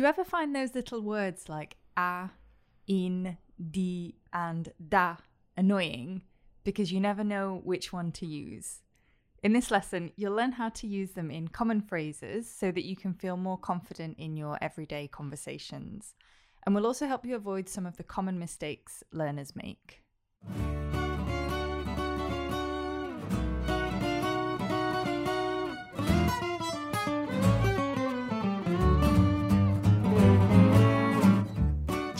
Do you ever find those little words like a, in, di, and da annoying because you never know which one to use? In this lesson, you'll learn how to use them in common phrases so that you can feel more confident in your everyday conversations. And we'll also help you avoid some of the common mistakes learners make.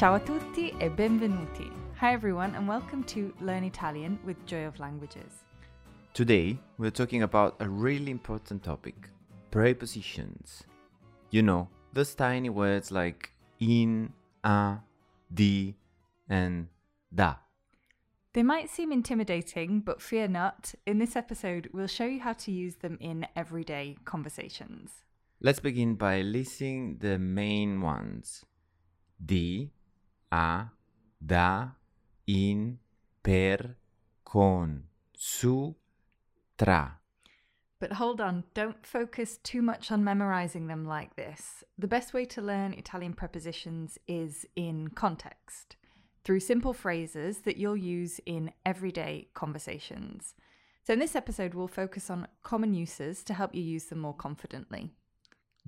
Ciao a tutti e benvenuti. Hi everyone and welcome to Learn Italian with Joy of Languages. Today, we're talking about a really important topic prepositions. You know, those tiny words like in, a, di, and da. They might seem intimidating, but fear not. In this episode, we'll show you how to use them in everyday conversations. Let's begin by listing the main ones di, a, da, in, per, con, su, tra. But hold on, don't focus too much on memorizing them like this. The best way to learn Italian prepositions is in context, through simple phrases that you'll use in everyday conversations. So, in this episode, we'll focus on common uses to help you use them more confidently.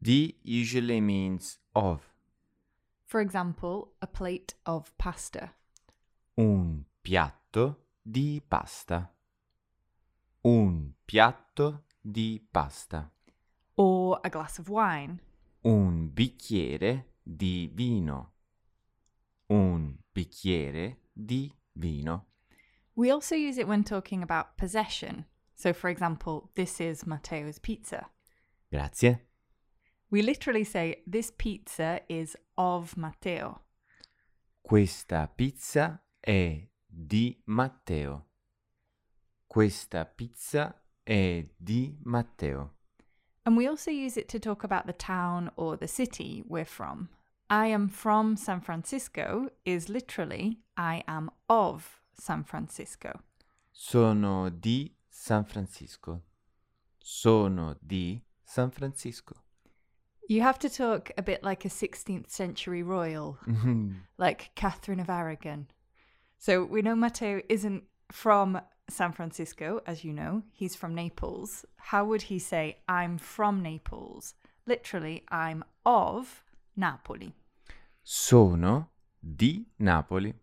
Di usually means of. For example, a plate of pasta. Un piatto di pasta. Un piatto di pasta. Or a glass of wine. Un bicchiere di vino. Un bicchiere di vino. We also use it when talking about possession. So, for example, this is Matteo's pizza. Grazie. We literally say, This pizza is of Matteo. Questa pizza è di Matteo. Questa pizza è di Matteo. And we also use it to talk about the town or the city we're from. I am from San Francisco is literally I am of San Francisco. Sono di San Francisco. Sono di San Francisco. You have to talk a bit like a 16th century royal, mm-hmm. like Catherine of Aragon. So we know Matteo isn't from San Francisco, as you know, he's from Naples. How would he say, I'm from Naples? Literally, I'm of Napoli. Sono di Napoli.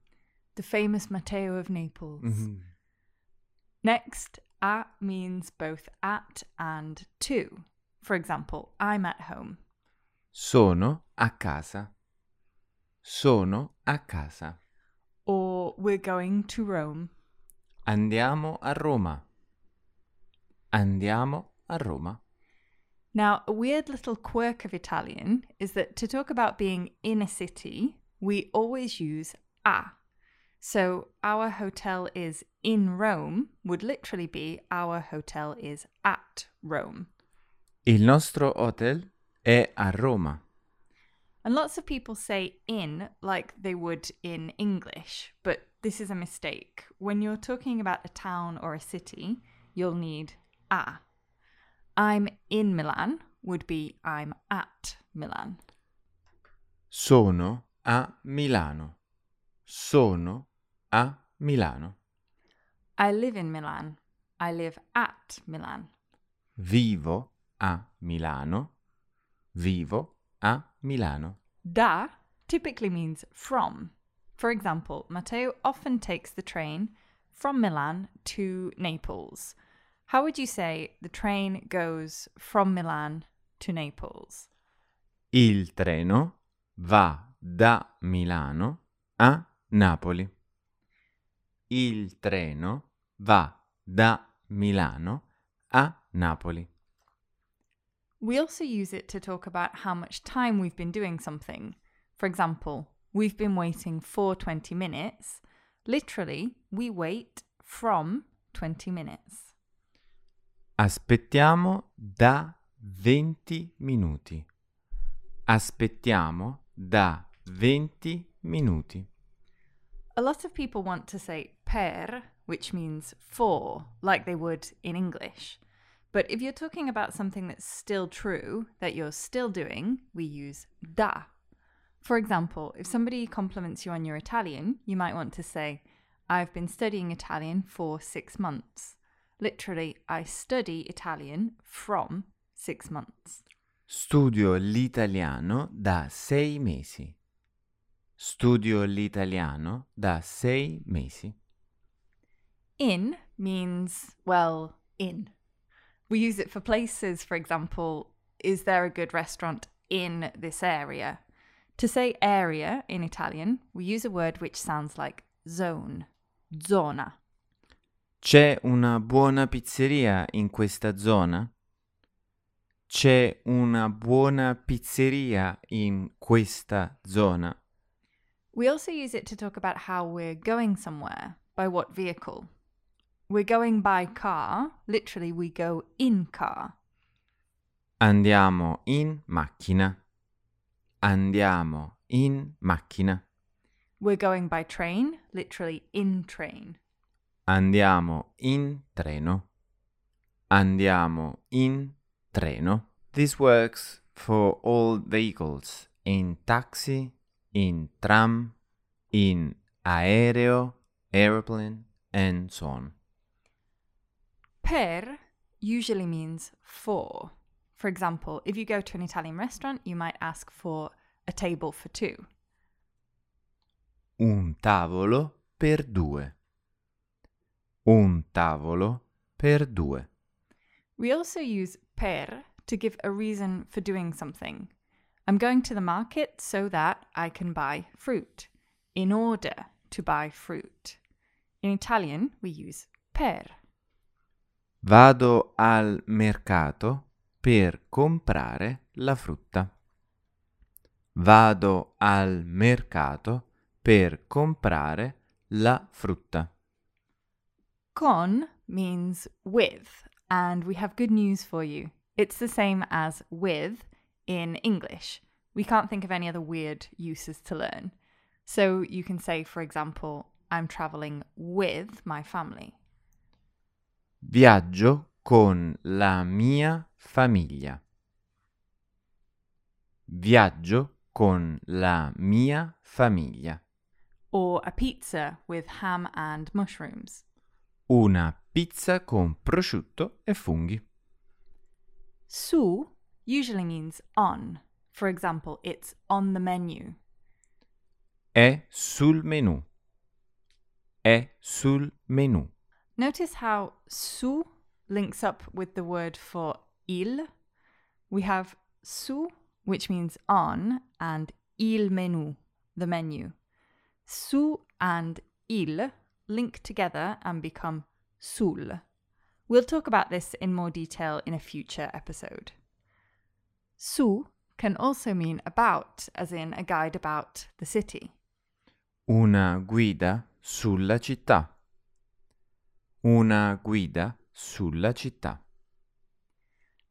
The famous Matteo of Naples. Mm-hmm. Next, a means both at and to. For example, I'm at home. Sono a casa. Sono a casa. Or we're going to Rome. Andiamo a Roma. Andiamo a Roma. Now, a weird little quirk of Italian is that to talk about being in a city, we always use a. So, our hotel is in Rome would literally be our hotel is at Rome. Il nostro hotel è a Roma. And lots of people say in like they would in English, but this is a mistake. When you're talking about a town or a city, you'll need a. I'm in Milan would be I'm at Milan. Sono a Milano. Sono a Milano. I live in Milan. I live at Milan. Vivo a Milano. Vivo a Milano. Da typically means from. For example, Matteo often takes the train from Milan to Naples. How would you say the train goes from Milan to Naples? Il treno va da Milano a Napoli. Il treno va da Milano a Napoli. We also use it to talk about how much time we've been doing something. For example, we've been waiting for 20 minutes. Literally, we wait from 20 minutes. Aspettiamo da 20 minuti. Aspettiamo da 20 minuti. A lot of people want to say per, which means for, like they would in English. But if you're talking about something that's still true, that you're still doing, we use da. For example, if somebody compliments you on your Italian, you might want to say, I've been studying Italian for six months. Literally, I study Italian from six months. Studio l'italiano da sei mesi. Studio l'italiano da sei mesi. In means, well, in. We use it for places, for example, is there a good restaurant in this area? To say area in Italian, we use a word which sounds like zone, zona. C'è una buona pizzeria in questa zona? C'è una buona pizzeria in questa zona? We also use it to talk about how we're going somewhere, by what vehicle. We're going by car, literally, we go in car. Andiamo in macchina. Andiamo in macchina. We're going by train, literally, in train. Andiamo in treno. Andiamo in treno. This works for all vehicles in taxi, in tram, in aereo, aeroplane, and so on. Per usually means for. For example, if you go to an Italian restaurant, you might ask for a table for two. Un tavolo per due. Un tavolo per due. We also use per to give a reason for doing something. I'm going to the market so that I can buy fruit. In order to buy fruit. In Italian, we use per. Vado al mercato per comprare la frutta. Vado al mercato per comprare la frutta. Con means with, and we have good news for you. It's the same as with in English. We can't think of any other weird uses to learn. So you can say, for example, I'm traveling with my family. Viaggio con la mia famiglia. Viaggio con la mia famiglia. Or a pizza with ham and mushrooms. Una pizza con prosciutto e funghi. Su usually means on. For example, it's on the menu. È sul menù. È sul menù. Notice how su links up with the word for il. We have su, which means on, and il menu, the menu. Su and il link together and become sul. We'll talk about this in more detail in a future episode. Su can also mean about, as in a guide about the city. Una guida sulla città. Una guida sulla città.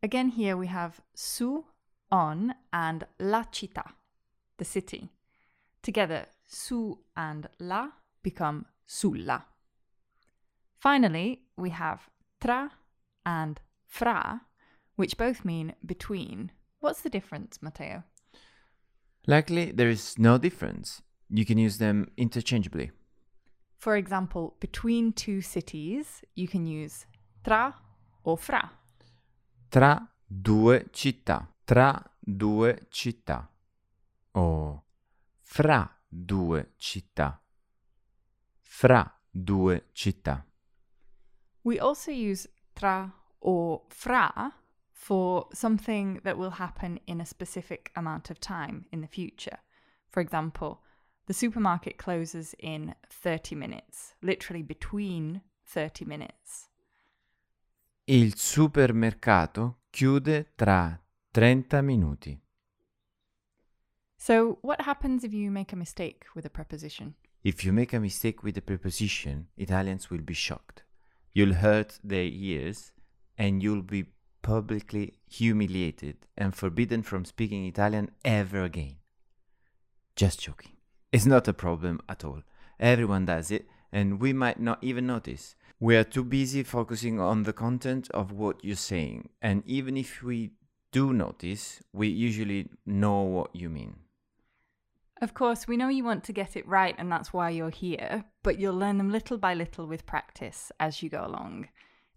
Again, here we have su, on, and la città, the city. Together, su and la become sulla. Finally, we have tra and fra, which both mean between. What's the difference, Matteo? Likely there is no difference. You can use them interchangeably. For example, between two cities, you can use tra or fra. Tra due città. Tra due città. O fra due città. Fra due città. We also use tra or fra for something that will happen in a specific amount of time in the future. For example, the supermarket closes in 30 minutes, literally between 30 minutes. Il supermercato chiude tra 30 minuti. So, what happens if you make a mistake with a preposition? If you make a mistake with a preposition, Italians will be shocked. You'll hurt their ears and you'll be publicly humiliated and forbidden from speaking Italian ever again. Just joking. It's not a problem at all. Everyone does it, and we might not even notice. We are too busy focusing on the content of what you're saying, and even if we do notice, we usually know what you mean. Of course, we know you want to get it right and that's why you're here, but you'll learn them little by little with practice as you go along.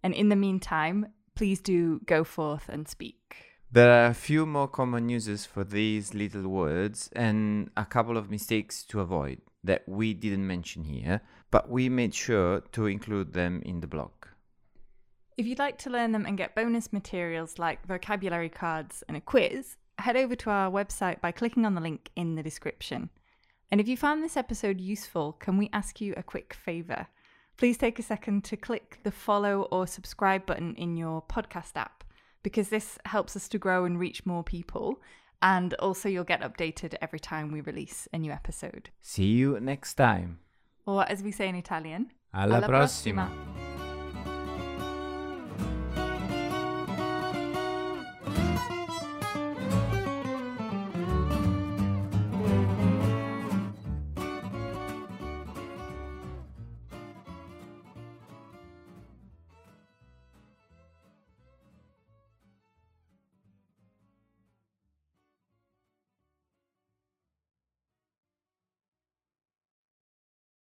And in the meantime, please do go forth and speak. There are a few more common uses for these little words and a couple of mistakes to avoid that we didn't mention here, but we made sure to include them in the blog. If you'd like to learn them and get bonus materials like vocabulary cards and a quiz, head over to our website by clicking on the link in the description. And if you found this episode useful, can we ask you a quick favour? Please take a second to click the follow or subscribe button in your podcast app because this helps us to grow and reach more people. And also, you'll get updated every time we release a new episode. See you next time. Or, as we say in Italian, Alla, prossima.